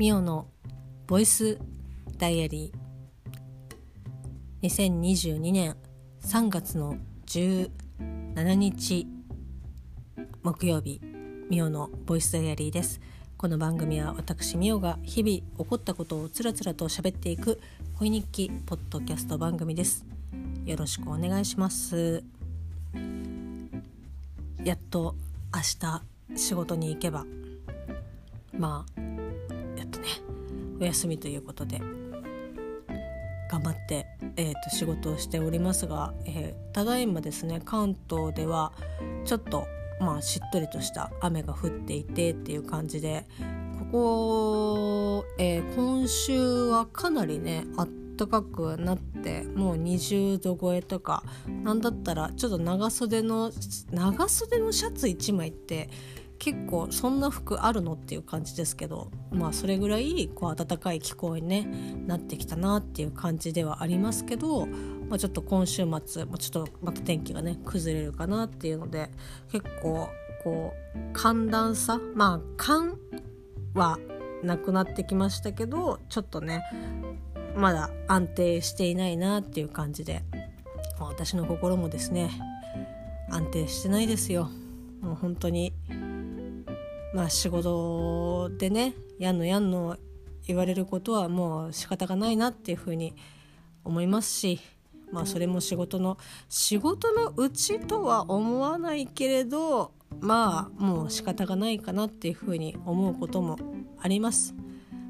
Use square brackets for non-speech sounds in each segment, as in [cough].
ミオのボイスダイアリー。2022年3月の17日木曜日ミオのボイスダイアリーです。この番組は私ミオが日々起こったことをつらつらと喋っていく恋日記ポッドキャスト番組です。よろしくお願いします。やっと明日仕事に行けばまあとねお休みということで頑張って、えーと、仕事をしておりますが、えー、ただいまですね関東ではちょっとまあしっとりとした雨が降っていてっていう感じでここ、えー、今週はかなりねあったかくなってもう20度超えとかなんだったらちょっと長袖の長袖のシャツ1枚って結構そんな服あるのっていう感じですけどまあそれぐらいこう暖かい気候に、ね、なってきたなっていう感じではありますけど、まあ、ちょっと今週末、まあ、ちょっとまた天気がね崩れるかなっていうので結構こう寒暖差まあ寒はなくなってきましたけどちょっとねまだ安定していないなっていう感じで私の心もですね安定してないですよ。もう本当にまあ仕事でねやんのやんの言われることはもう仕方がないなっていうふうに思いますしまあそれも仕事の仕事のうちとは思わないけれどまあもう仕方がないかなっていうふうに思うこともあります。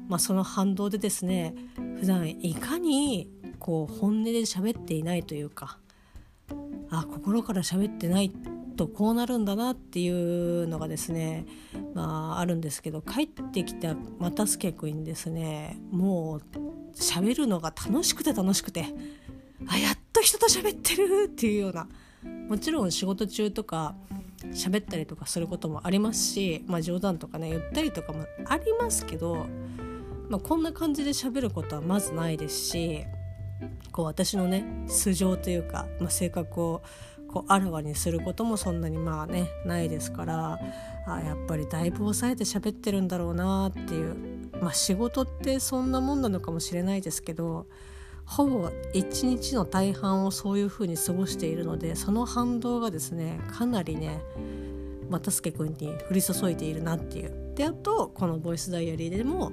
まあ、その反動でですね普段いかにこう本音で喋っていないというかあ心から喋ってないとこうなるんだなっていうのがですね、まあ、あるんですけど帰ってきた又助君にですね。もう喋るのが楽しくて楽しくてあやっと人と喋ってるっていうような。もちろん仕事中とか喋ったりとかすることもありますし、まあ、冗談とかね言ったりとかもありますけど、まあ、こんな感じで喋ることはまずないですしこう私のね素性というか、まあ、性格をこうあらわにすることもそんなにまあねないですからあやっぱりだいぶ抑えて喋ってるんだろうなっていうまあ仕事ってそんなもんなのかもしれないですけどほぼ一日の大半をそういうふうに過ごしているのでその反動がですねかなりね又助君に降り注いでいるなっていう。であとこのボイスダイアリーでも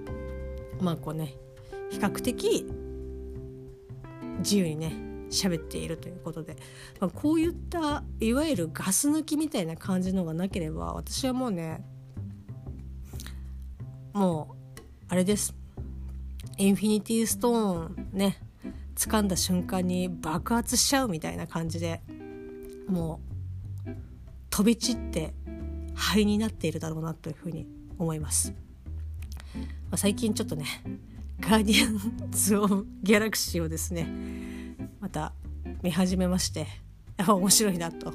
まあこうね比較的自由にね喋っているということで、まあ、こういったいわゆるガス抜きみたいな感じのがなければ私はもうねもうあれですインフィニティストーンね掴んだ瞬間に爆発しちゃうみたいな感じでもう飛び散って灰になっているだろうなというふうに思います。まあ、最近ちょっとねガーディアンズ・オブ・ギャラクシーをですねまた見始めましてやっぱ面白いなと。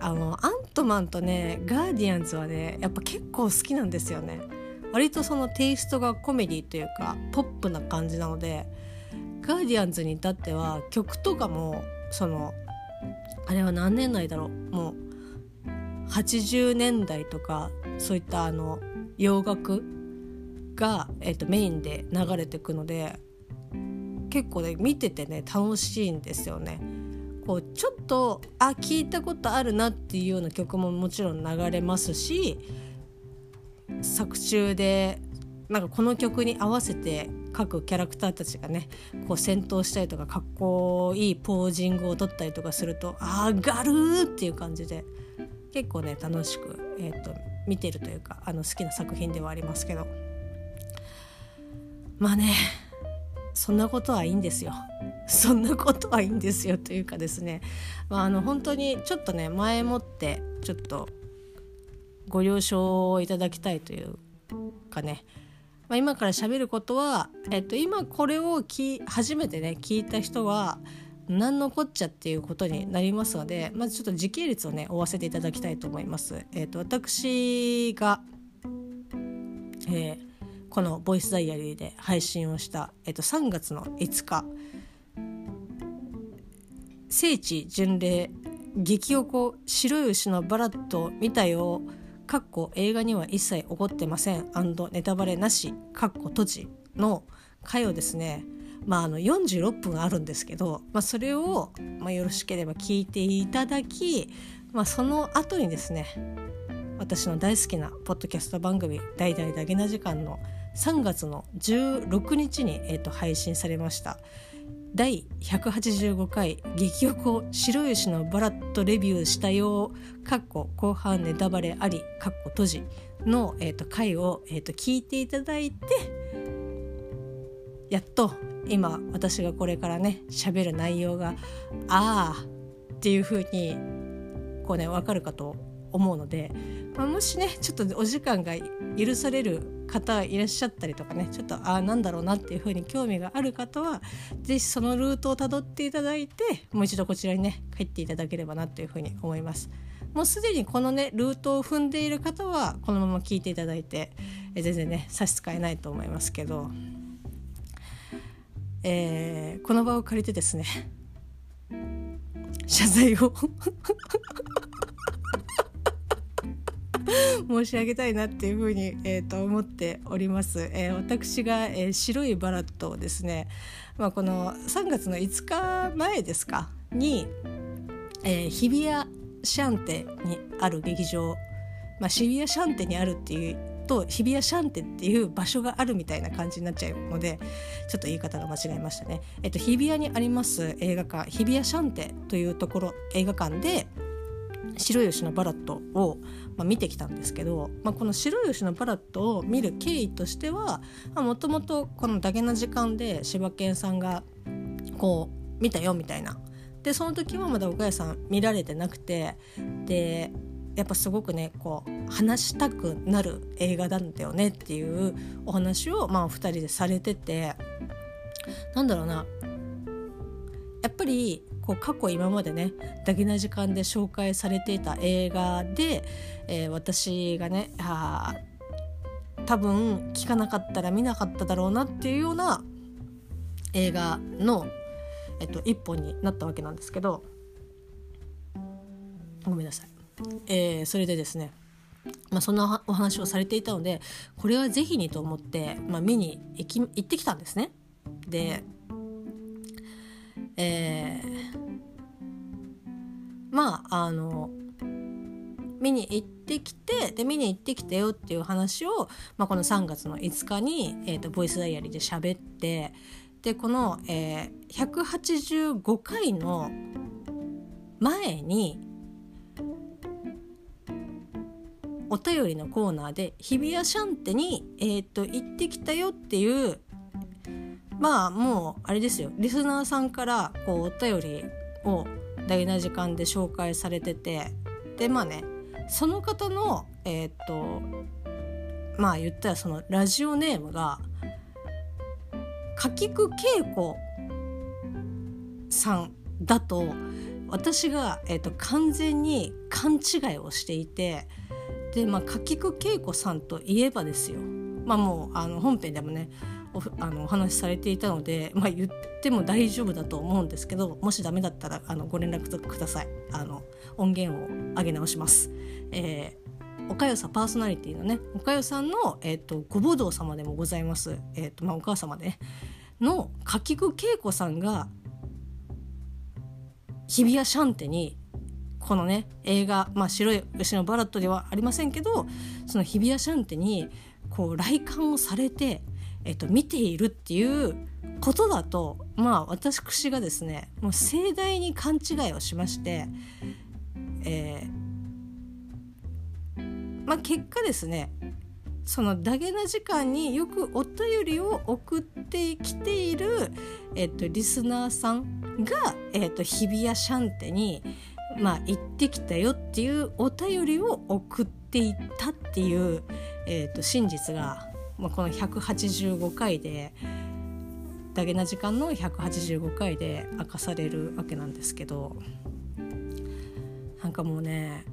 あのアントマンとねガーディアンズはねやっぱ結構好きなんですよね。割とそのテイストがコメディというかポップな感じなのでガーディアンズに至っては曲とかもそのあれは何年代だろう。もう80年代とかそういったあの洋楽が、えー、とメインで流れてくので結構ね見ててね楽しいんですよね。こうちょっとあ聞いたことあるなっていうような曲ももちろん流れますし作中でなんかこの曲に合わせて各キャラクターたちがねこう戦闘したりとかかっこいいポージングを取ったりとかするとあがるーっていう感じで結構ね楽しく、えーと、見てるというかあの好きな作品ではありますけどまあねそんなことはいいんですよ。そんなことはいいんですよというかですね、まあ、あの本当にちょっとね前もってちょっとご了承をいただきたいというかね、まあ、今から喋ることは、えっと、今これをき初めてね聞いた人は何のこっちゃっていうことになりますのでまずちょっと時系列をね追わせていただきたいと思います。えっと、私が、えーこのボイスダイアリーで配信をした、えっと、3月の5日。聖地巡礼激おこ白い牛のバラット見たよかっこ映画には一切起こってません。ネタバレなしかっこ閉じの回をですね。まあ、あの46分あるんですけど、まあ、それを、まあ、よろしければ聞いていただき、まあ、その後にですね私の大好きなポッドキャスト番組「大々だけな時間」の3月の16日に、えー、と配信されました。第185回激横白石のバラットレビューしたよかっこ後半ネタバレありかっこ閉じの、えー、と回を、えー、と聞いていただいてやっと今私がこれからね喋る内容がああっていう風にこうね分かるかと思うので、まあ、もしねちょっとお時間が許される方いらっしゃったりとかねちょっとああなんだろうなっていう風に興味がある方は是非そのルートをたどっていただいてもう一度こちらにね帰っていただければなという風に思います。もうすでにこのねルートを踏んでいる方はこのまま聞いていただいてえ全然ね差し支えないと思いますけど、えー、この場を借りてですね謝罪を [laughs] 申し上げたいなっていうふうに、えー、と思っております。えー、私が、えー、白いバラットをですね、まあ、この3月の5日前ですかに、えー、日比谷シャンテにある劇場、まあ、渋谷シャンテにあるっていうと日比谷シャンテっていう場所があるみたいな感じになっちゃうのでちょっと言い方が間違えましたね。えっと、日比谷にあります映画館日比谷シャンテというところ映画館で白吉のバラットを、まあ、見てきたんですけど、まあ、この白吉のバラットを見る経緯としてはもともとこの「だけな時間」で柴犬さんがこう見たよみたいな。でその時はまだ岡谷さん見られてなくてでやっぱすごくねこう話したくなる映画なんだよねっていうお話をまあ2人でされてて。なんだろうな。やっぱりこう過去今までねダゲな時間で紹介されていた映画で、えー、私がねあ多分聞かなかったら見なかっただろうなっていうような映画の、えっと、一本になったわけなんですけどごめんなさい。えー、それでですねまあ、そんなお話をされていたのでこれは是非にと思って、まあ、見に行き行ってきたんですね。でえー、まああの見に行ってきてで見に行ってきたよっていう話を、まあ、この3月の5日に、えーと、ボイスダイアリーで喋ってでこの、えー、185回の前にお便りのコーナーで日比谷シャンテに、えーと行ってきたよっていうまあもうあれですよ。リスナーさんからこうお便りを大事な時間で紹介されてて。でまあねその方のえー、っとまあ言ったらそのラジオネームが柿久恵子さんだと私が、えーと、完全に勘違いをしていてでまあ柿久恵子さんといえばですよ。まあもうあの本編でもねおあのお話しされていたので、まあ、言っても大丈夫だと思うんですけどもしダメだったらあのご連絡ください。あの音源を上げ直します。えー、おかよさパーソナリティのねおかよさんの、えーと、ごぼうどう様でもございます、えーとまあ、お母様で、ね、の柿久恵子さんが日比谷シャンテにこのね映画、まあ、白い牛のバラットではありませんけどその日比谷シャンテにこう来館をされてえっと、見ているっていうことだとまあ私がですねもう盛大に勘違いをしまして、えー、まあ、結果ですねそのダゲな時間によくお便りを送ってきている、えっと、リスナーさんが、えっと、日比谷シャンテに、まあ、行ってきたよっていうお便りを送っていったっていう、えっと、真実がまあ、この185回でダゲな時間の185回で明かされるわけなんですけどなんかもうね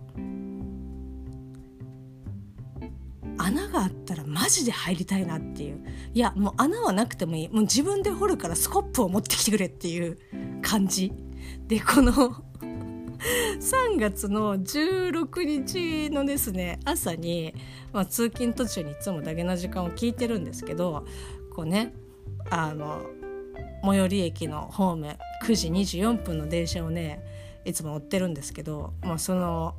穴があったらマジで入りたいなっていう。いやもう穴はなくてもいい。もう自分で掘るからスコップを持ってきてくれっていう感じ。でこの3月の16日のですね朝に、まあ、通勤途中にいつもダゲな時間を聞いてるんですけどこうねあの最寄り駅のホーム9時24分の電車をねいつも乗ってるんですけど、まあ、その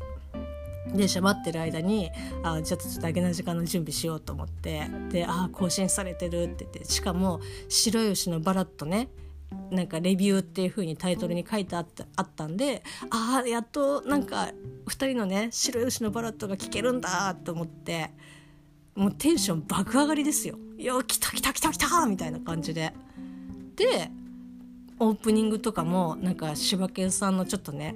電車待ってる間にあじゃあちょっとだけな時間の準備しようと思ってであ更新されてるって言ってしかも「白い牛のバラットね」なんかレビューっていう風にタイトルに書いてあったあったんでああやっとなんか2人のね白い牛のバラットが聞けるんだと思ってもうテンション爆上がりですよ。いや来た来た来た来たみたいな感じで。でオープニングとかもなんか柴犬さんのちょっとね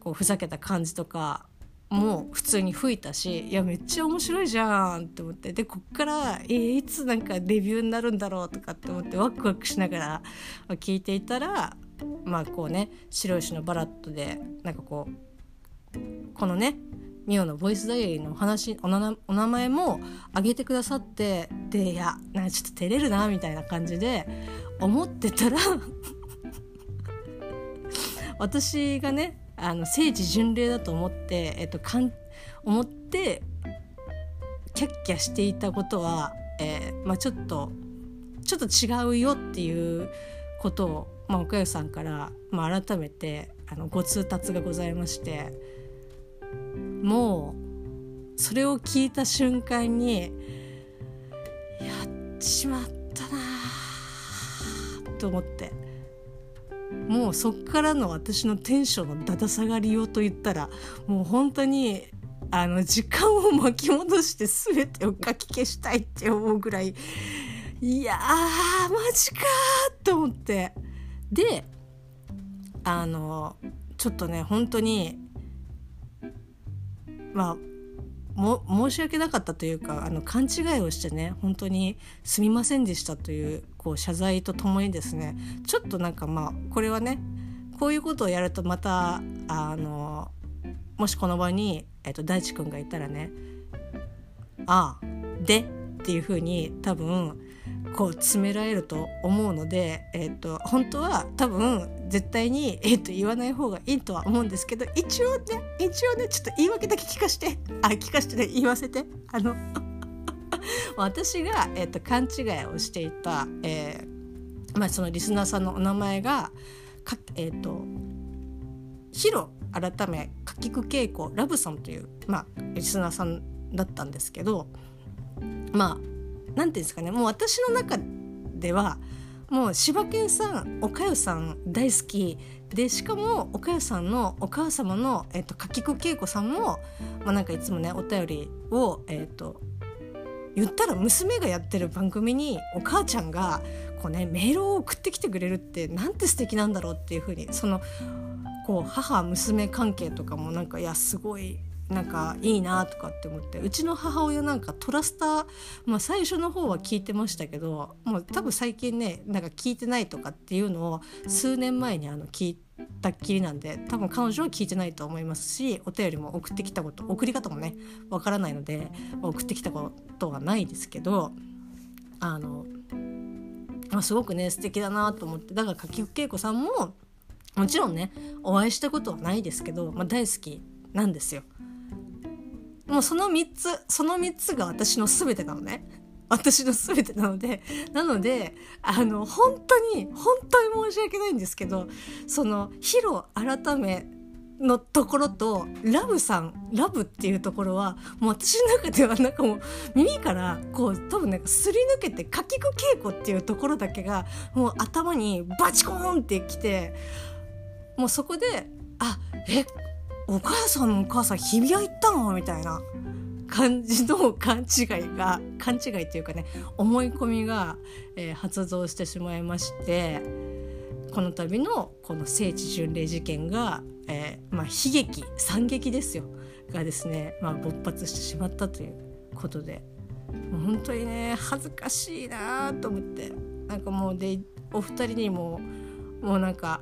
こうふざけた感じとかも普通に吹いたしいやめっちゃ面白いじゃんって思って。でこっからえー、いつなんかレビューになるんだろうとかって思ってワクワクしながら聞いていたらまあこうね白石のバラットでなんかこうこのねミオのボイスダイアリーのお話おなお名前も挙げてくださってでいやなんかちょっと照れるなみたいな感じで思ってたら [laughs] 私がねあの聖地巡礼だと思って、えっと、かん思ってキャッキャしていたことは、えーまあ、ちょっとちょっと違うよっていうことを、まあ、岡代さんから、まあ、改めてあのご通達がございましてもうそれを聞いた瞬間にやっちまったなと思って。もうそっからの私のテンションのだだ下がりようと言ったらもう本当にあの時間を巻き戻して全てをかき消したいって思うぐらいいやーマジかと思って。であのちょっとね本当にまあも申し訳なかったというかあの勘違いをしてね本当にすみませんでしたというこう謝罪とともにですねちょっとなんかまあこれはねこういうことをやるとまたあのもしこの場に、えっと、大地君がいたらね「ああで」っていうふうに多分こう詰められると思うので、えーと、本当は多分絶対に、えーと、言わない方がいいとは思うんですけど一応ね一応ねちょっと言い訳だけ聞かしてあ聞かしてね言わせてあの [laughs] 私が、えーと、勘違いをしていた、えーまあ、そのリスナーさんのお名前がかえ、ー、とヒロ改めかきくけいこラブさんという、まあ、リスナーさんだったんですけどまあ何て言うんですかねもう私の中ではもう柴犬さんおかゆさん大好き。でしかもおかゆさんのお母様の、えーと、柿かきくけいこさんも、まあ、なんかいつもねお便りを、えーと、言ったら娘がやってる番組にお母ちゃんがこう、ね、メールを送ってきてくれるってなんて素敵なんだろうっていうふうにそのこう母娘関係とかもなんかいやすごいなんかいいなとかって思ってうちの母親なんかトラスター、まあ、最初の方は聞いてましたけどもう多分最近ねなんか聞いてないとかっていうのを数年前にあの聞いたっきりなんで多分彼女は聞いてないと思いますしお便りも送ってきたこと送り方もねわからないので送ってきたことはないですけどあの、まあ、すごくね素敵だなと思ってだから柿恵子さんももちろんねお会いしたことはないですけど、まあ、大好きなんですよ。もうその3つその3つが私の全てなのね私の全てなのでなのであの本当に本当に申し訳ないんですけどそのヒロ改めのところとラブさんラブっていうところはもう私の中ではなんかもう耳からこう多分なんかすり抜けてかきく稽古っていうところだけがもう頭にバチコーンってきてもうそこであえお母さんのお母さん日比谷行ったの？みたいな。感じの勘違いが勘違いっていうかね思い込みが、えー、発動してしまいましてこの度のこの聖地巡礼事件が、えー、まあ、悲劇惨劇ですよ。がですね、まあ、勃発してしまったということで。もう本当にね恥ずかしいなと思って。なんかもうでお二人にももうなんか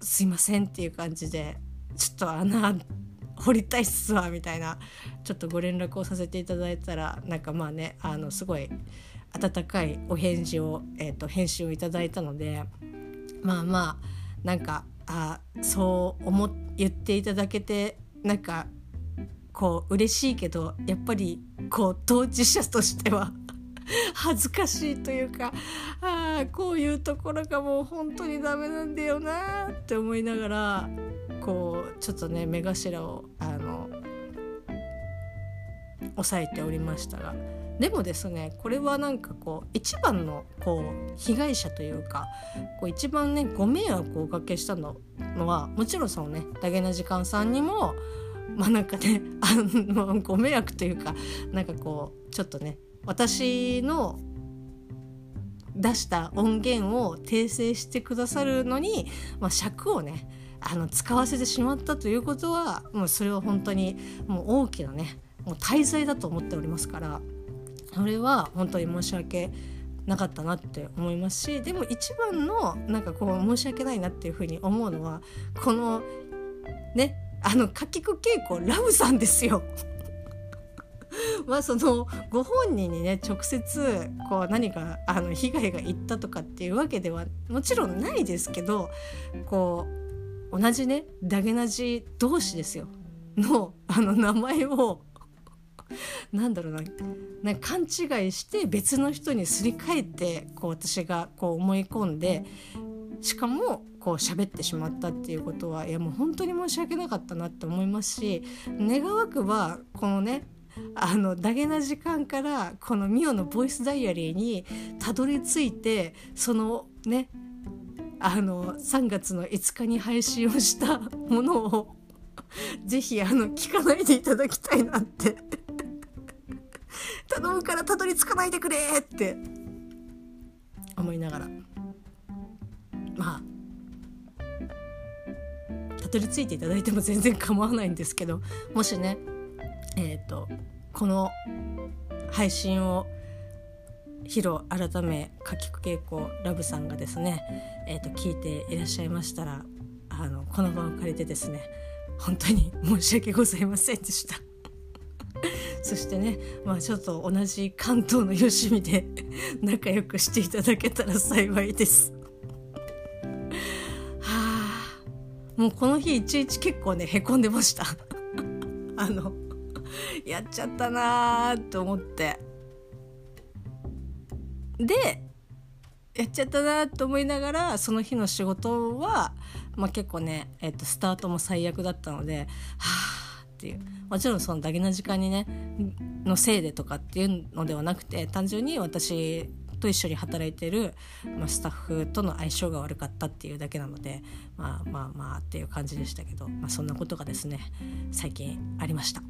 すいませんっていう感じでちょっと穴掘りたいっすわみたいなちょっとご連絡をさせていただいたらなんかまあねあのすごい温かいお返事を、えーと、返信をいただいたのでまあまあなんかあそう思言っていただけてなんかこう嬉しいけどやっぱりこう当事者としては恥ずかしいというかあこういうところがもう本当にダメなんだよなって思いながらちょっとね目頭をあの押さえておりましたがでもですねこれはなんかこう一番のこう被害者というかこう一番ねご迷惑をおかけしたのはもちろんそのねダゲな時間さんにもまあなんかねあのご迷惑というかなんかこうちょっとね私の出した音源を訂正してくださるのに、まあ、尺をねあの使わせてしまったということはもうそれは本当にもう大きなねもう滞在だと思っておりますからそれは本当に申し訳なかったなって思いますしでも一番のなんかこう申し訳ないなっていうふうに思うのはこのねあのかきく稽古ラブさんですよ。まあそのご本人にね直接こう何かあの被害がいったとかっていうわけではもちろんないですけどこう同じねダゲナジ同士ですよ。のあの名前をなんだろうな。な勘違いして別の人にすり替えてこう私がこう思い込んでしかもこう喋ってしまったっていうことはいやもう本当に申し訳なかったなって思いますし願わくばこのねあのダゲな時間からこのミオのボイスダイアリーにたどり着いてそのねあの3月の5日に配信をしたものをぜひあの聞かないでいただきたいなって。頼むからたどり着かないでくれって。思いながら。まあたどり着いていただいても全然構わないんですけどもしねえっ、ー、とこの配信をヒロ改めかきく稽古ラブさんがですね、えー、と聞いていらっしゃいましたらあのこの場を借りてですね本当に申し訳ございませんでした。[laughs] そしてねまあちょっと同じ関東のよしみで [laughs] 仲良くしていただけたら幸いです。はあもうこの日いちいち結構ねへこんでました。[laughs] あのやっちゃったなーと思って。でやっちゃったなと思いながらその日の仕事は、まあ、結構ね、えー、とスタートも最悪だったのではあっていうもちろんそのダゲな時間にねのせいでとかっていうのではなくて単純に私と一緒に働いてる、まあ、スタッフとの相性が悪かったっていうだけなのでまあまあまあっていう感じでしたけど、まあ、そんなことがですね最近ありました。は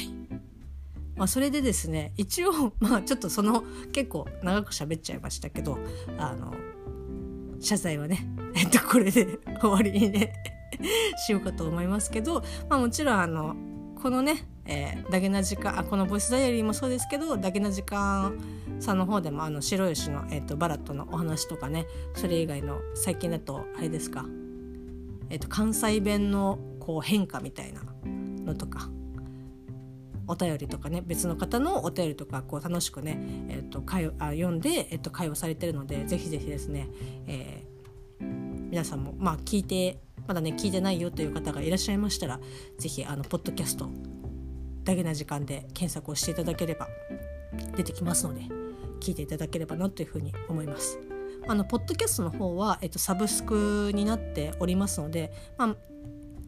いまあ、それでですね一応 [laughs] まあちょっとその結構長く喋っちゃいましたけどあの謝罪はね [laughs] えっとこれで [laughs] 終わりにねしようかと思いますけど、まあ、もちろんあのこのね、えー、ダゲな時間あこのボイスダイアリーもそうですけどダゲな時間さんの方でもあの白吉の、えーと、バラットのお話とかねそれ以外の最近だとあれですか、えーと関西弁のこう変化みたいなのとかお便りとかね別の方のお便りとかこう楽しくね、えーと、会あ読んで、えーと、会話されてるのでぜひぜひですね、えー、皆さんもまあ聞いてまだね聞いてないよという方がいらっしゃいましたらぜひあのポッドキャストだけな時間で検索をしていただければ出てきますので聞いていただければなというふうに思います。あのポッドキャストの方は、えっと、サブスクになっておりますので、まあ、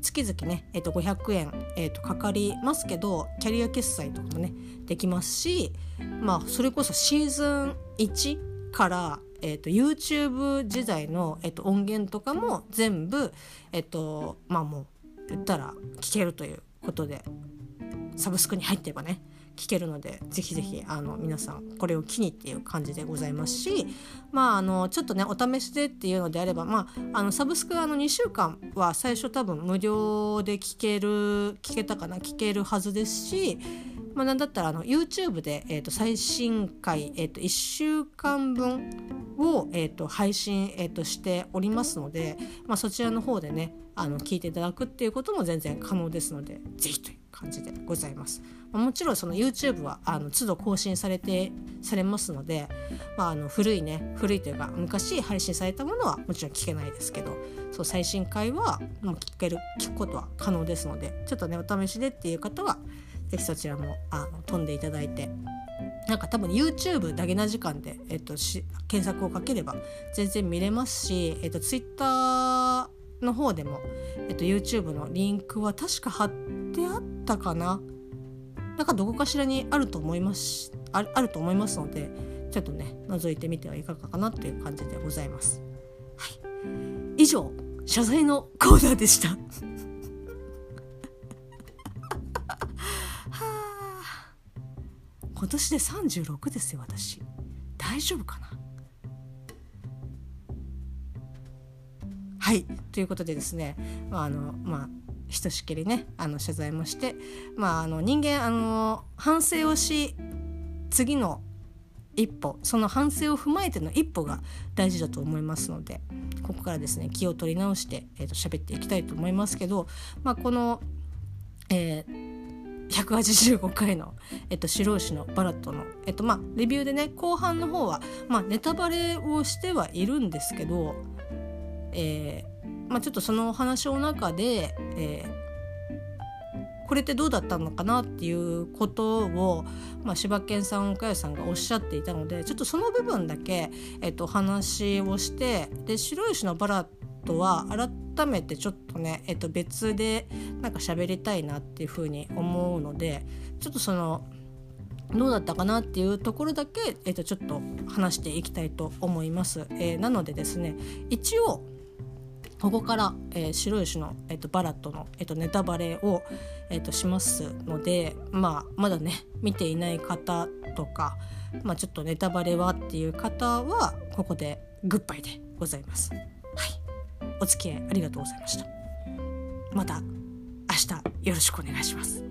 月々ね、えー、と500円、えー、とかかりますけどキャリア決済とかもねできますしまあそれこそシーズン1から、えー、と YouTube 時代の、えー、と音源とかも全部えっ、ー、とまあもう言ったら聞けるということでサブスクに入ってればね聞けるのでぜひぜひあの皆さんこれを機にっていう感じでございますしまああのちょっとねお試しでっていうのであればまああのサブスクあの2週間は最初多分無料で聞ける聞けたかな聞けるはずですしまあ、なんだったらあの YouTube で、えー、と最新回、えー、と1週間分を、えー、と配信、えー、としておりますので、まあ、そちらの方でねあの聞いていただくっていうことも全然可能ですのでぜひという感感じでございます。もちろんその YouTube はあの都度更新されてされますので、まあ、あの古いね古いというか昔配信されたものはもちろん聞けないですけどそう最新回はもう聞ける聞くことは可能ですのでちょっとねお試しでっていう方は是非そちらもあの飛んでいただいてなんか多分 YouTube だけな時間で、えっと、し検索をかければ全然見れますし、えっと、Twitter の方でも、えっと、YouTube のリンクは確か貼ってあったかななんかどこかしらにあると思います。ああると思いますのでちょっとね覗いてみてはいかがかなという感じでございます。はい、以上謝罪のコーナーでした。[laughs] 今年で36ですよ私。大丈夫かな。はい。ということでですね、まあ、あのまあひとしきりねあの謝罪もして、まあ、あの人間あの反省をし次の一歩その反省を踏まえての一歩が大事だと思いますのでここからですね気を取り直して、えーと、喋っていきたいと思いますけど、まあ、この、えー185回の、えっと、白牛のバラットの、えっとまあ、レビューでね後半の方は、まあ、ネタバレをしてはいるんですけど、えーまあ、ちょっとそのお話の中で、えー、これってどうだったのかなっていうことを、まあ、柴犬さん岡谷さんがおっしゃっていたのでちょっとその部分だけ、えっと、話をしてで白石のバラットは改めてちょっとね、えっと、別でなんか喋りたいなっていうふうに思うのでちょっとそのどうだったかなっていうところだけ、えっと、ちょっと話していきたいと思います。えー、なのでですね一応ここから、えー、白石の、えーと、バラットの、えーと、ネタバレを、えーとしますので、まあ、まだね見ていない方とか、まあ、ちょっとネタバレはっていう方はここでグッバイでございます。はい。お付き合いありがとうございました。また明日よろしくお願いします。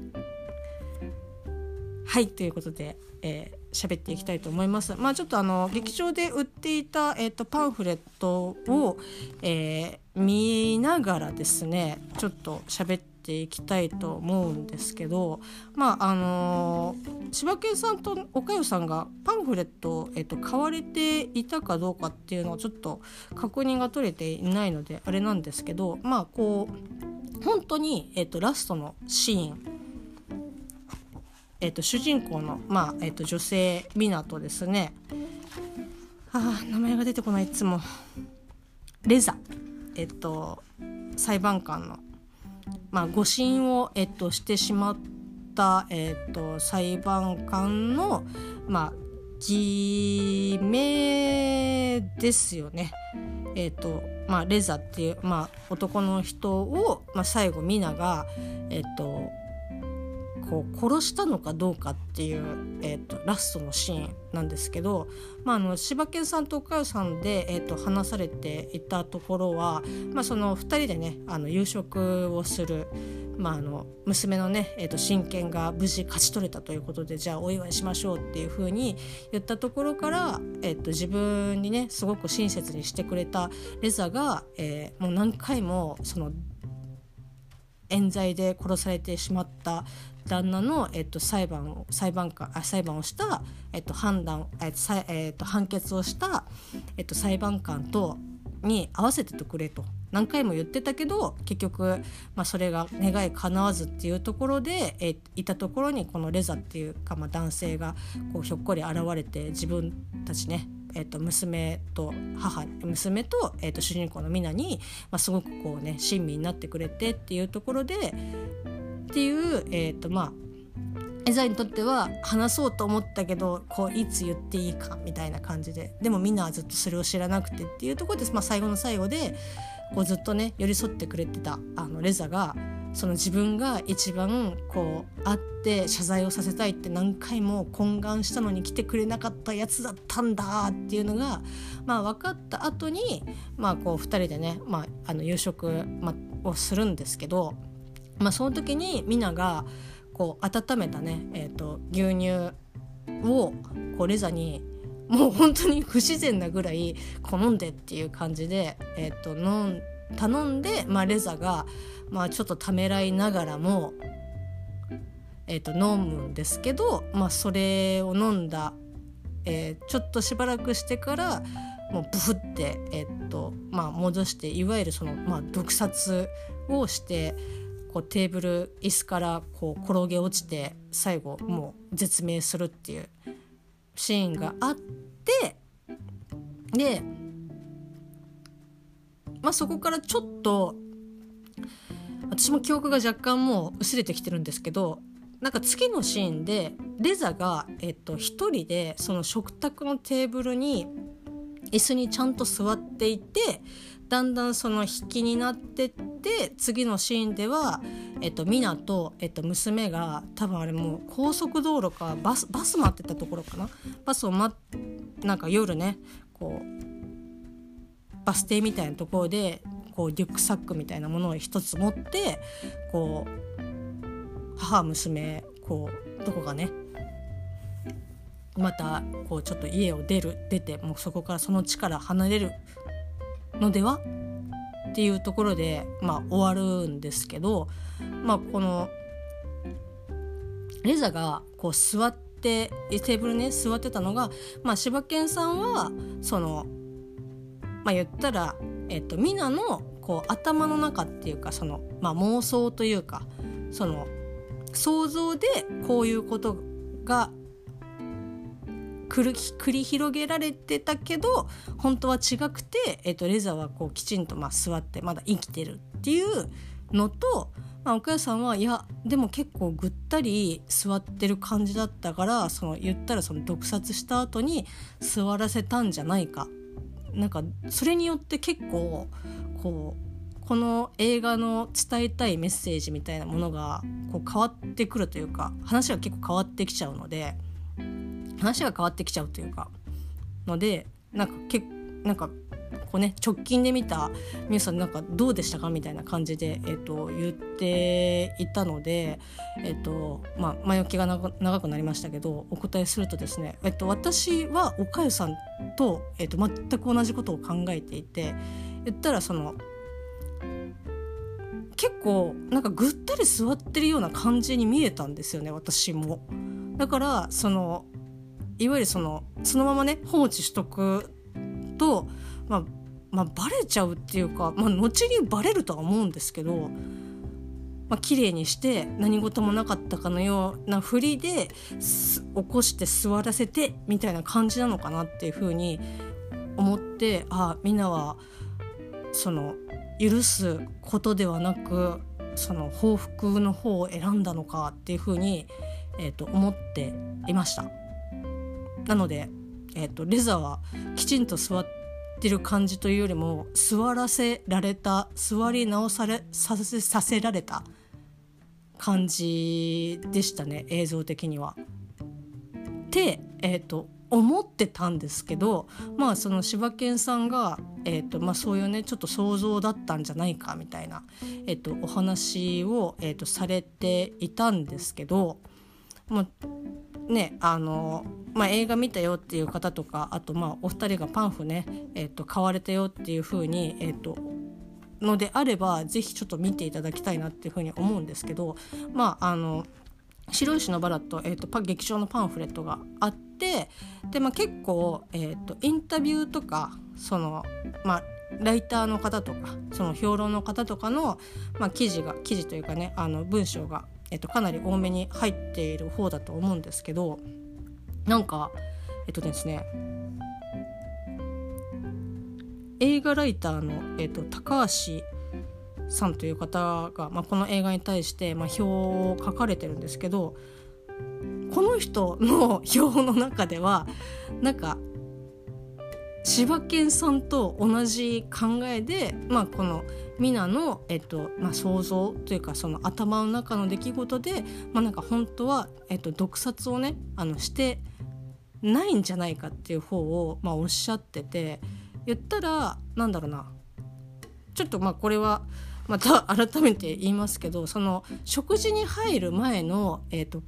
はいということで、えー、喋っていきたいと思います。まあちょっとあの劇場で売っていた、えーと、パンフレットを、えー、見ながらですねちょっと喋っていきたいと思うんですけどまああのー、柴犬さんと岡代さんがパンフレットを、えーと、買われていたかどうかっていうのをちょっと確認が取れていないのであれなんですけどまあこう本当に、えーと、ラストのシーンえーと、主人公の、まあえー、と女性湊ですね。あ名前が出てこないいつも。レザ。えっ、ー、と裁判官の。まあ、誤審を、えっと、してしまった、えっと、裁判官の、まあ、偽名ですよね。えっとまあ、レザっていう、まあ、男の人を、まあ、最後ミナが、えっと、こう殺したのかどうかっていう、えーと、ラストのシーンなんですけど、まあ、あの柴犬さんと岡代さんで、えーと、話されていたところは、まあ、その2人でねあの夕食をする、まあ、あの娘のね、えーと、親権が無事勝ち取れたということでじゃあお祝いしましょうっていうふうに言ったところから、えー、と自分にねすごく親切にしてくれたレザが、えー、もう何回もその冤罪で殺されてしまった旦那の、えっと、裁判を裁判官あ裁判をした、えっと、判断、えっとえっと、判決をした、えっと、裁判官とに合わせててくれと。何回も言ってたけど結局、まあ、それが願い叶わずっていうところで、えいたところにこのレザっていうか、まあ、男性がこうひょっこり現れて自分たちねえー、と娘と母娘と,、えー、と主人公のミナに、まあ、すごくこうね親身になってくれてっていうところでっていう、えーとまあ、エザにとっては話そうと思ったけどこういつ言っていいかみたいな感じで。でもみんなはずっとそれを知らなくてっていうところで、まあ、最後の最後でこうずっとね寄り添ってくれてたあのレザがその自分が一番こう会って謝罪をさせたいって何回も懇願したのに来てくれなかったやつだったんだっていうのが、まあ、分かった後にまあこう2人でね、まあ、あの夕食、まをするんですけど、まあ、その時にミナがこう温めたね、えーと、牛乳をこうレザにもう本当に不自然なぐらい好んでっていう感じで、えーと、飲ん頼んで、まあ、レザがまあちょっとためらいながらもえーと、飲むんですけど、まあ、それを飲んだ、えー、ちょっとしばらくしてからもうブフって、えーとまあ、戻していわゆるその、まあ、毒殺をしてこうテーブル椅子からこう転げ落ちて最後もう絶命するっていうシーンがあってで、まあ、そこからちょっと私も記憶が若干もう薄れてきてるんですけどなんか次のシーンでレザが、えっと、一人でその食卓のテーブルに椅子にちゃんと座っていてだんだんその引きになってって次のシーンでは、えっと、ミナと、えっと、娘が多分あれもう高速道路かバスバス待ってたところかな？バスを待なんか夜ねこうバス停みたいなところでこうリュックサックみたいなものを一つ持ってこう母娘こうどこかねまたこうちょっと家を出る出てもうそこからその地から離れるのでは？っていうところで、まあ、終わるんですけど、まあ、このレザがこう座ってテーブルね座ってたのが、まあ、柴犬さんはその、まあ、言ったら、えっと、ミナのこう頭の中っていうかその、まあ、妄想というかその想像でこういうことが繰り広げられてたけど本当は違くて、えーと、レザーはこうきちんとまあ座ってまだ生きてるっていうのと、まあ、岡谷さんはいやでも結構ぐったり座ってる感じだったからその言ったらその毒殺した後に座らせたんじゃないかなんかそれによって結構こうこの映画の伝えたいメッセージみたいなものがこう変わってくるというか話が結構変わってきちゃうので。話が変わってきちゃうというかのでなんかけなんかこうね直近で見た皆さんなんかどうでしたかみたいな感じで、えーと、言っていたので、えーとまあ、前置きが長くなりましたけどお答えするとですね、えーと、私はおかゆさんと,、えーと全く同じことを考えていて言ったらその結構なんかぐったり座ってるような感じに見えたんですよね私も。だからそのいわゆるそのそのままね放置しとくと、まあ、まあバレちゃうっていうか、まあ、後にバレるとは思うんですけど。まあ綺麗にして何事もなかったかのようなふりで起こして座らせてみたいな感じなのかなっていうふうに思ってあみんなはその許すことではなくその報復の方を選んだのかっていうふうに、えー、と思っていました。なので、えーと、レザーはきちんと座ってる感じというよりも座らせられた座り直されさせさせられた感じでしたね映像的には。ってえっ、ー、と思ってたんですけどまあその柴犬さんが、えーとまあ、そういうねちょっと想像だったんじゃないかみたいな、えーと、お話を、えーとされていたんですけど、まあ、ねあの、まあ、映画見たよっていう方とかあとまあお二人がパンフね、えー、と買われたよっていう風にえ、ー、とのであれば是非ちょっと見ていただきたいなっていうふうに思うんですけどまああの白石のバラと,、えー、と劇場のパンフレットがあってで、まあ、結構、えーと、インタビューとかその、まあ、ライターの方とかその評論の方とかの、まあ、記事が記事というかねあの文章がえっと、かなり多めに入っている方だと思うんですけどなんかえっとですね映画ライターの、えっと、高橋さんという方が、まあ、この映画に対して、まあ、表を書かれてるんですけどこの人の表の中ではなんか柴犬さんと同じ考えで、まあ、このミナの、えっとまあ、想像というかその頭の中の出来事で、まあ、なんか本当は、えっと、毒殺をねあのしてないんじゃないかっていう方を、まあ、おっしゃってて言ったらなんだろうなちょっとまあこれはまた改めて言いますけどその食事に入る前の、えーと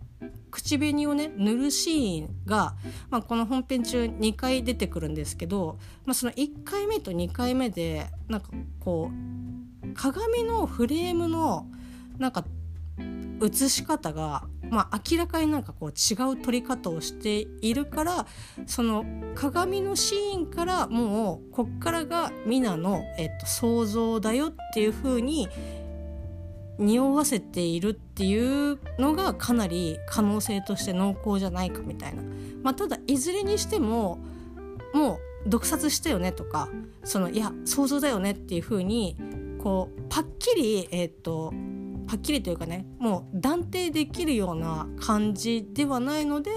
口紅をね塗るシーンが、まあ、この本編中2回出てくるんですけど、まあ、その1回目と2回目でなんかこう鏡のフレームのなんか映し方が、まあ、明らかになんかこう違う撮り方をしているからその鏡のシーンからもうこっからがミナの、えっと、想像だよっていう風に匂わせているっていうのがかなり可能性として濃厚じゃないかみたいな。まあ、ただいずれにしてももう毒殺したよねとかそのいや想像だよねっていう風にこうパッキリえっ、とはっきりというかねもう断定できるような感じではないので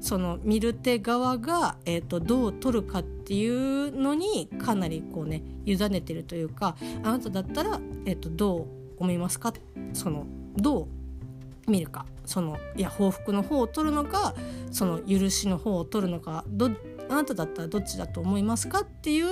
その見る手側が、えーと、どう取るかっていうのにかなりこうね委ねてるというかあなただったら、えーと、どう思いますか？そのどう見るか？そのいや報復の方を取るのかその許しの方を取るのかどあなただったらどっちだと思いますか？っていう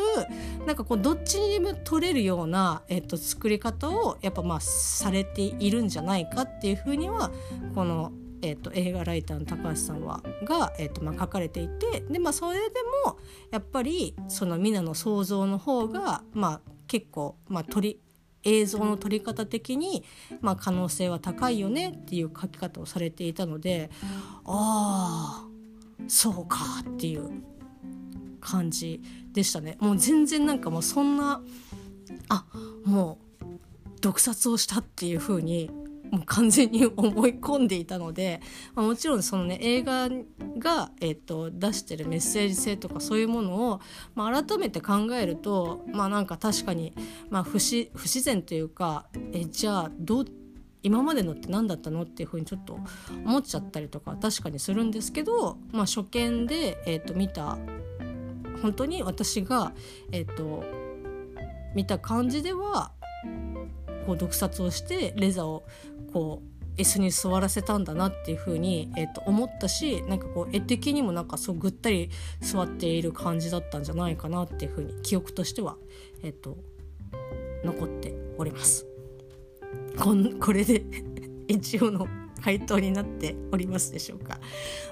なんかこうどっちにも取れるような、えっと、作り方をやっぱまあされているんじゃないか？っていうふうにはこの、えっと、映画ライターの高橋さんはが、えっとまあ、書かれていてで、まあ、それでもやっぱりその皆の想像の方が、まあ、結構、まあ、取り映像の撮り方的に、まあ、可能性は高いよねっていう書き方をされていたのでああそうかっていう感じでしたね。もう全然なんかもうそんなあもう毒殺をしたっていう風にもう完全に思い込んでいたので、まあ、もちろんそのね映画が、えーと、出してるメッセージ性とかそういうものを、まあ、改めて考えるとまあなんか確かに、まあ不、不自然というかえじゃあどう今までのって何だったのっていうふうにちょっと思っちゃったりとか確かにするんですけど、まあ、初見で、えーと見た本当に私が、えーと、見た感じではこう毒殺をしてレザーをこう椅子に座らせたんだなっていう風に、えー、と思ったしなんかこう絵的にもなんかそうぐったり座っている感じだったんじゃないかなっていう風に記憶としては、えーと、残っております。こんこれで [laughs] 一応の回答になっておりますでしょうか。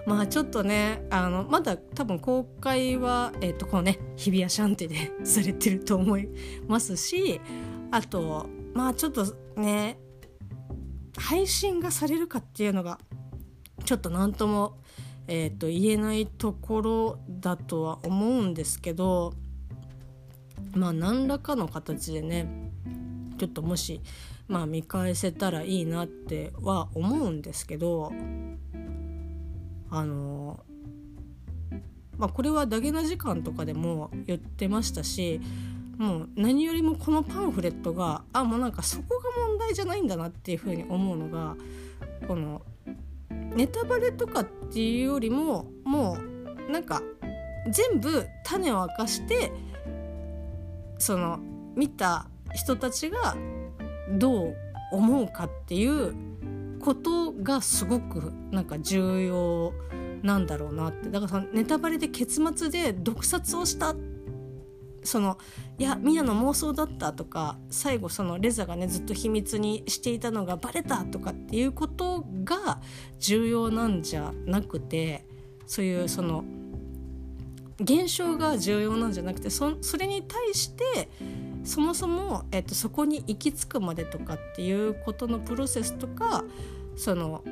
まあちょっとねあのまだ多分公開は、えー、とこのね日比谷シャンテで [laughs] されてると思いますしあとまあちょっとね配信がされるかっていうのがちょっと何とも、えー、と言えないところだとは思うんですけどまあ何らかの形でねちょっともしまあ見返せたらいいなっては思うんですけどあのまあこれはダゲな時間とかでも言ってましたしもう何よりもこのパンフレットがあもうなんかそこが問題じゃないんだなっていうふうに思うのがこのネタバレとかっていうよりももうなんか全部種を明かしてその見た人たちがどう思うかっていうことがすごくなんか重要なんだろうなって。だからそのネタバレで結末で毒殺をしたそのいやみんなの妄想だったとか最後そのレザがねずっと秘密にしていたのがバレたとかっていうことが重要なんじゃなくてそういうその現象が重要なんじゃなくてそそれに対してそもそも、えっと、そこに行き着くまでとかっていうことのプロセスとかその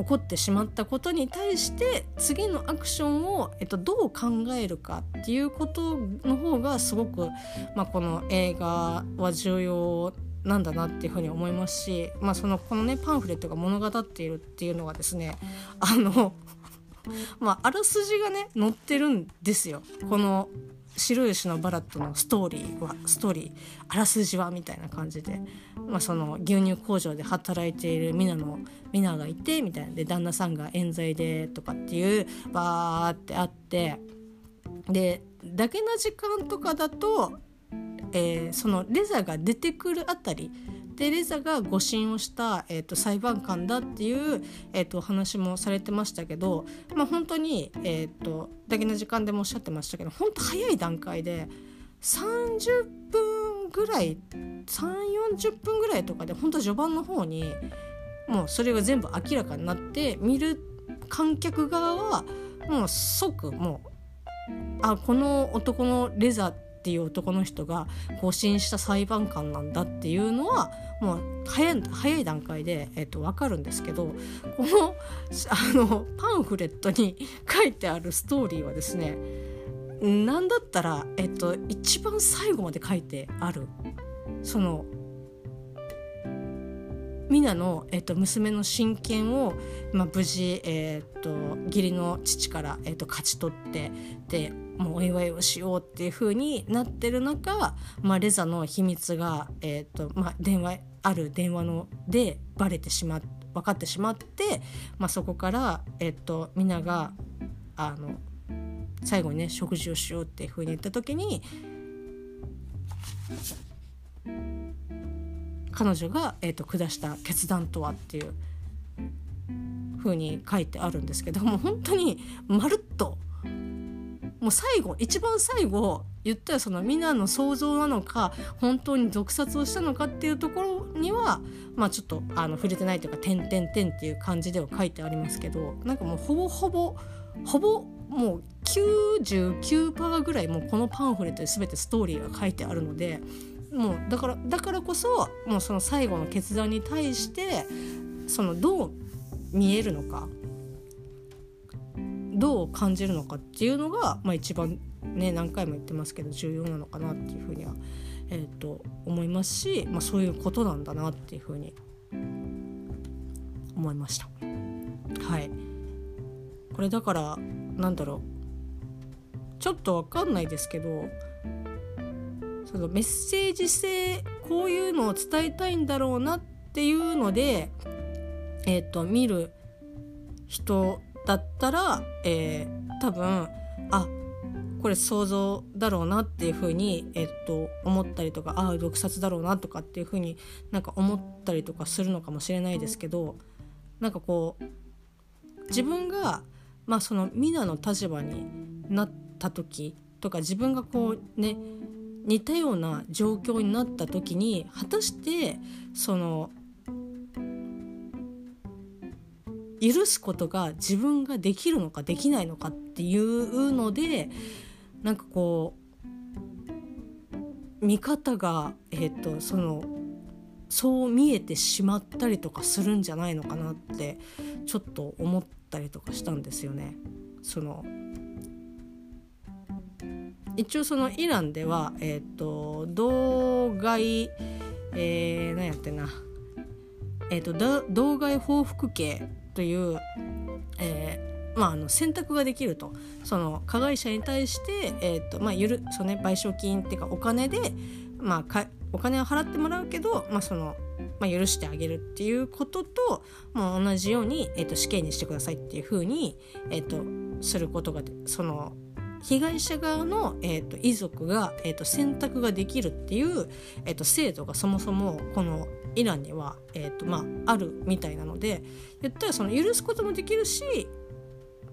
起こってしまったことに対して次のアクションを、えっと、どう考えるかっていうことの方がすごく、まあ、この映画は重要なんだなっていうふうに思いますし、まあ、そのこのねパンフレットが物語っているっていうのがですねあのまああらすじがね載ってるんですよ。この白石のバラットのストーリーはストーリーあらすじはみたいな感じで、まあ、その牛乳工場で働いているミナのミナがいてみたいなで旦那さんが冤罪でとかっていうバーってあってでだけな時間とかだと、えー、そのレザーが出てくるあたりテレザが誤審をした、えーと、裁判官だっていう、えーと、話もされてましたけど、まあ、本当に、えーと、だけの時間でもおっしゃってましたけど本当早い段階で30分ぐらい340分ぐらいとかで本当序盤の方にもうそれが全部明らかになって見る観客側はもう即もうあこの男のレザーっていう男の人が誤審した裁判官なんだっていうのはもう早い早い段階で、えー、と分かるんですけどこのあのパンフレットに書いてあるストーリーはですね何だったら、えっと、一番最後まで書いてある。そのミナの、えっと、娘の親権を、まあ、無事、えっと、義理の父から、えっと、勝ち取ってでもうお祝いをしようっていう風になってる中、まあ、レザの秘密が、えっとまあ、電話ある電話のでバレてしま分かってしまって、まあ、そこから、えっと、ミナがあの最後にね食事をしようっていう風に言った時に彼女が、えーと、下した決断とはっていう風に書いてあるんですけども本当にまるっともう最後一番最後言ったらそのみんなの想像なのか本当に毒殺をしたのかっていうところにはまあちょっとあの触れてないというか「点点点」っていう感じでは書いてありますけどなんかもうほぼほぼほぼもう99%ぐらいもうこのパンフレットで全てストーリーが書いてあるのでもうだからだからこそもうその最後の決断に対してそのどう見えるのかどう感じるのかっていうのが、まあ、一番ね何回も言ってますけど重要なのかなっていうふうには、えーと、思いますし、まあ、そういうことなんだなっていうふうに思いました。はいこれだからなんだろうちょっと分かんないですけどそのメッセージ性こういうのを伝えたいんだろうなっていうので、えーと、見る人だったら、えー、多分あこれ想像だろうなっていうふうに、えーと、思ったりとかああ毒殺だろうなとかっていうふうになんか思ったりとかするのかもしれないですけどなんかこう自分が、まあ、そのミナの立場になった時とか自分がこうね似たような状況になった時に果たしてその許すことが自分ができるのかできないのかっていうのでなんかこう見方が、えーと、そのそう見えてしまったりとかするんじゃないのかなってちょっと思ったりとかしたんですよね。その一応そのイランでは、えっ、ー、と道外、えー、何やってんな、えっ、ー、と道外報復刑という、えーまあ、あの選択ができると。その加害者に対して、えーとまあゆるそのね、賠償金っていうかお金で、まあ、かお金を払ってもらうけど、まあそのまあ、許してあげるっていうことと、まあ、同じように、えーと、死刑にしてくださいっていうふうに、えーとすることがその被害者側の、えーと、遺族が、えーと、選択ができるっていう、えーと、制度がそもそもこのイランには、えーとまあ、あるみたいなので言ったらその許すこともできるし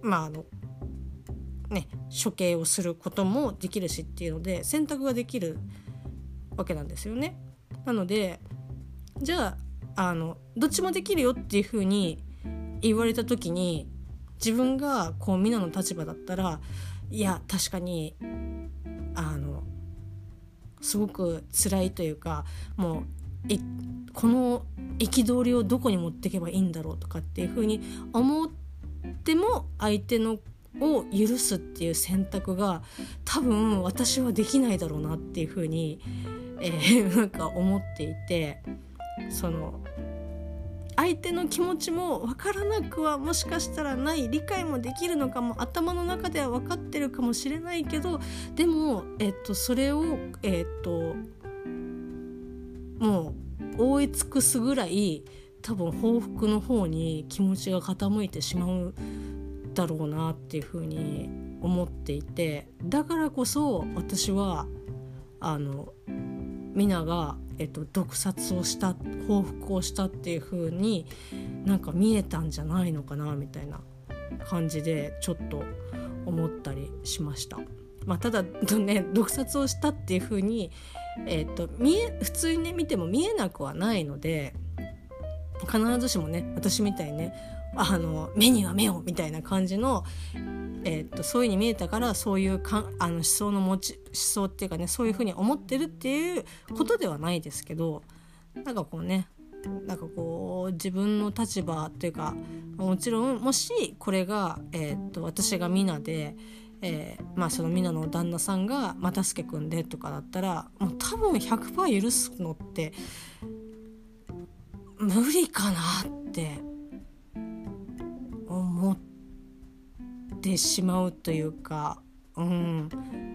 まああのね処刑をすることもできるしっていうので選択ができるわけなんですよね。なのでじゃああのどっちもできるよっていうふうに言われた時に自分がこう皆の立場だったらいや確かにあのすごく辛いというかもうこの憤りをどこに持っていけばいいんだろうとかっていうふうに思っても相手のを許すっていう選択が多分私はできないだろうなっていうふうに、えー、なんか思っていてその相手の気持ちも分からなくはもしかしたらない理解もできるのかも頭の中では分かってるかもしれないけどでも、えっと、それを、えっと、もう覆い尽くすぐらい多分報復の方に気持ちが傾いてしまうだろうなっていうふうに思っていてだからこそ私はあのミナがえっと、毒殺をした報復をしたっていう風になんか見えたんじゃないのかなみたいな感じでちょっと思ったりしました。まあ、ただね毒殺をしたっていう風に、えっと、見え普通にね見ても見えなくはないので必ずしもね私みたいにねあの目には目をみたいな感じの、えー、っとそういうふうに見えたからそういうかあの思想の持ち思想っていうかねそういうふうに思ってるっていうことではないですけどなんかこうねなんかこう自分の立場というかもちろんもしこれが、えー、っと私が皆で、えー、まあその皆の旦那さんが又助君でとかだったらもう多分100%許すのって無理かなって思ってしまうというか、うん、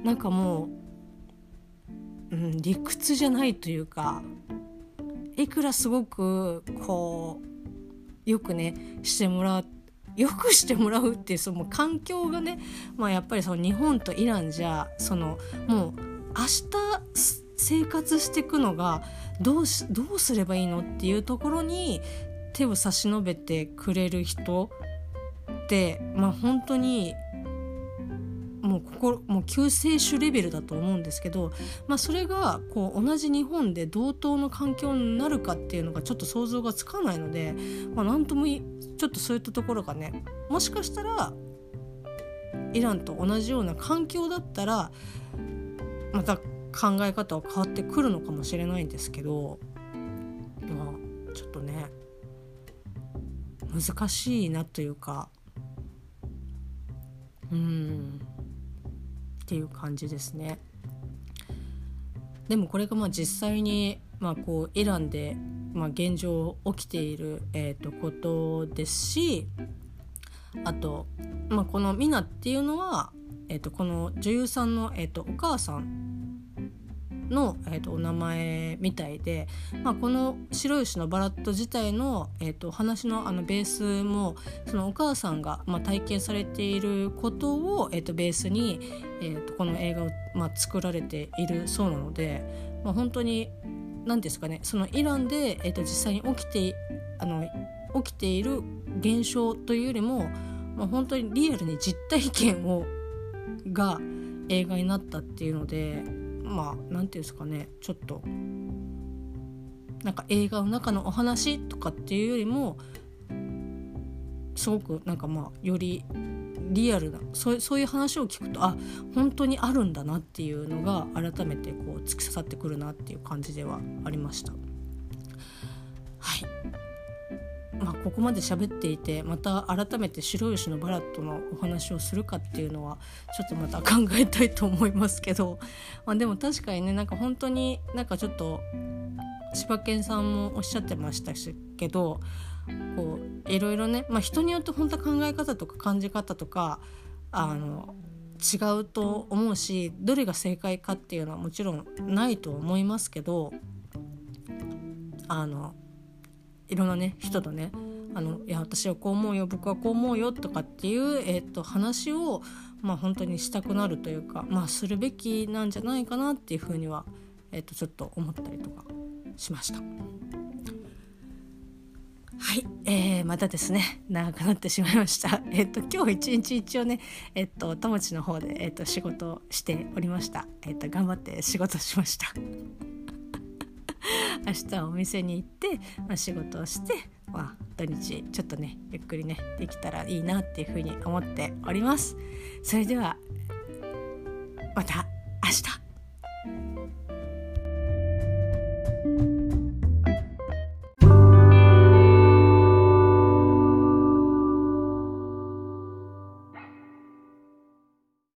なんかもう、うん、理屈じゃないというかいくらすごくこうよくねしてもらうよくしてもらうっていうその環境がね、まあ、やっぱりその日本とイランじゃそのもう明日生活していくのがどうしどうすればいいのっていうところに手を差し伸べてくれる人ってまあ本当にもう心もう救世主レベルだと思うんですけど、まあ、それがこう同じ日本で同等の環境になるかっていうのがちょっと想像がつかないので、まあ、なんともちょっとそういったところがねもしかしたらイランと同じような環境だったらまた考え方は変わってくるのかもしれないんですけどまあちょっとね難しいなというかうんっていう感じですね。でもこれがまあ実際にまあこうイランでまあ現状起きているえとことですしあとまあこのミナっていうのはえとこの女優さんのえとお母さんの、えーと、お名前みたいで、まあ、この白石のバラット自体の、えーと、話のあのベースもそのお母さんが、まあ、体験されていることを、えーと、ベースに、えー、とこの映画を、まあ、作られているそうなので、まあ、本当に何ですかねそのイランで、えー、と実際に起きてあの起きている現象というよりも、まあ、本当にリアルに実体験をが映画になったっていうのでまあ何て言うんですかねちょっとなんか映画の中のお話とかっていうよりもすごくなんかまあよりリアルなそうそういう話を聞くとあ本当にあるんだなっていうのが改めてこう突き刺さってくるなっていう感じではありました。はいまあ、ここまで喋っていてまた改めて白吉のバラットのお話をするかっていうのはちょっとまた考えたいと思いますけど、まあ、でも確かにねなんか本当になんかちょっと千葉県さんもおっしゃってましたしけどこういろいろね、まあ、人によって本当は考え方とか感じ方とかあの違うと思うしどれが正解かっていうのはもちろんないと思いますけどあのいろんなね人とねあのいや私はこう思うよ僕はこう思うよとかっていう、えーと、話を、まあ、本当にしたくなるというか、まあ、するべきなんじゃないかなっていうふうには、えーと、ちょっと思ったりとかしました。はい、えー、またですね長くなってしまいました。えっ、と今日一日一応ねえっ、と田町の方でえっ、と仕事をしておりました。えっ、と頑張って仕事しました。[laughs] 明日はお店に行って、まあ、仕事をして、まあ、土日ちょっとねゆっくりねできたらいいなっていうふうに思っております。それではまた明日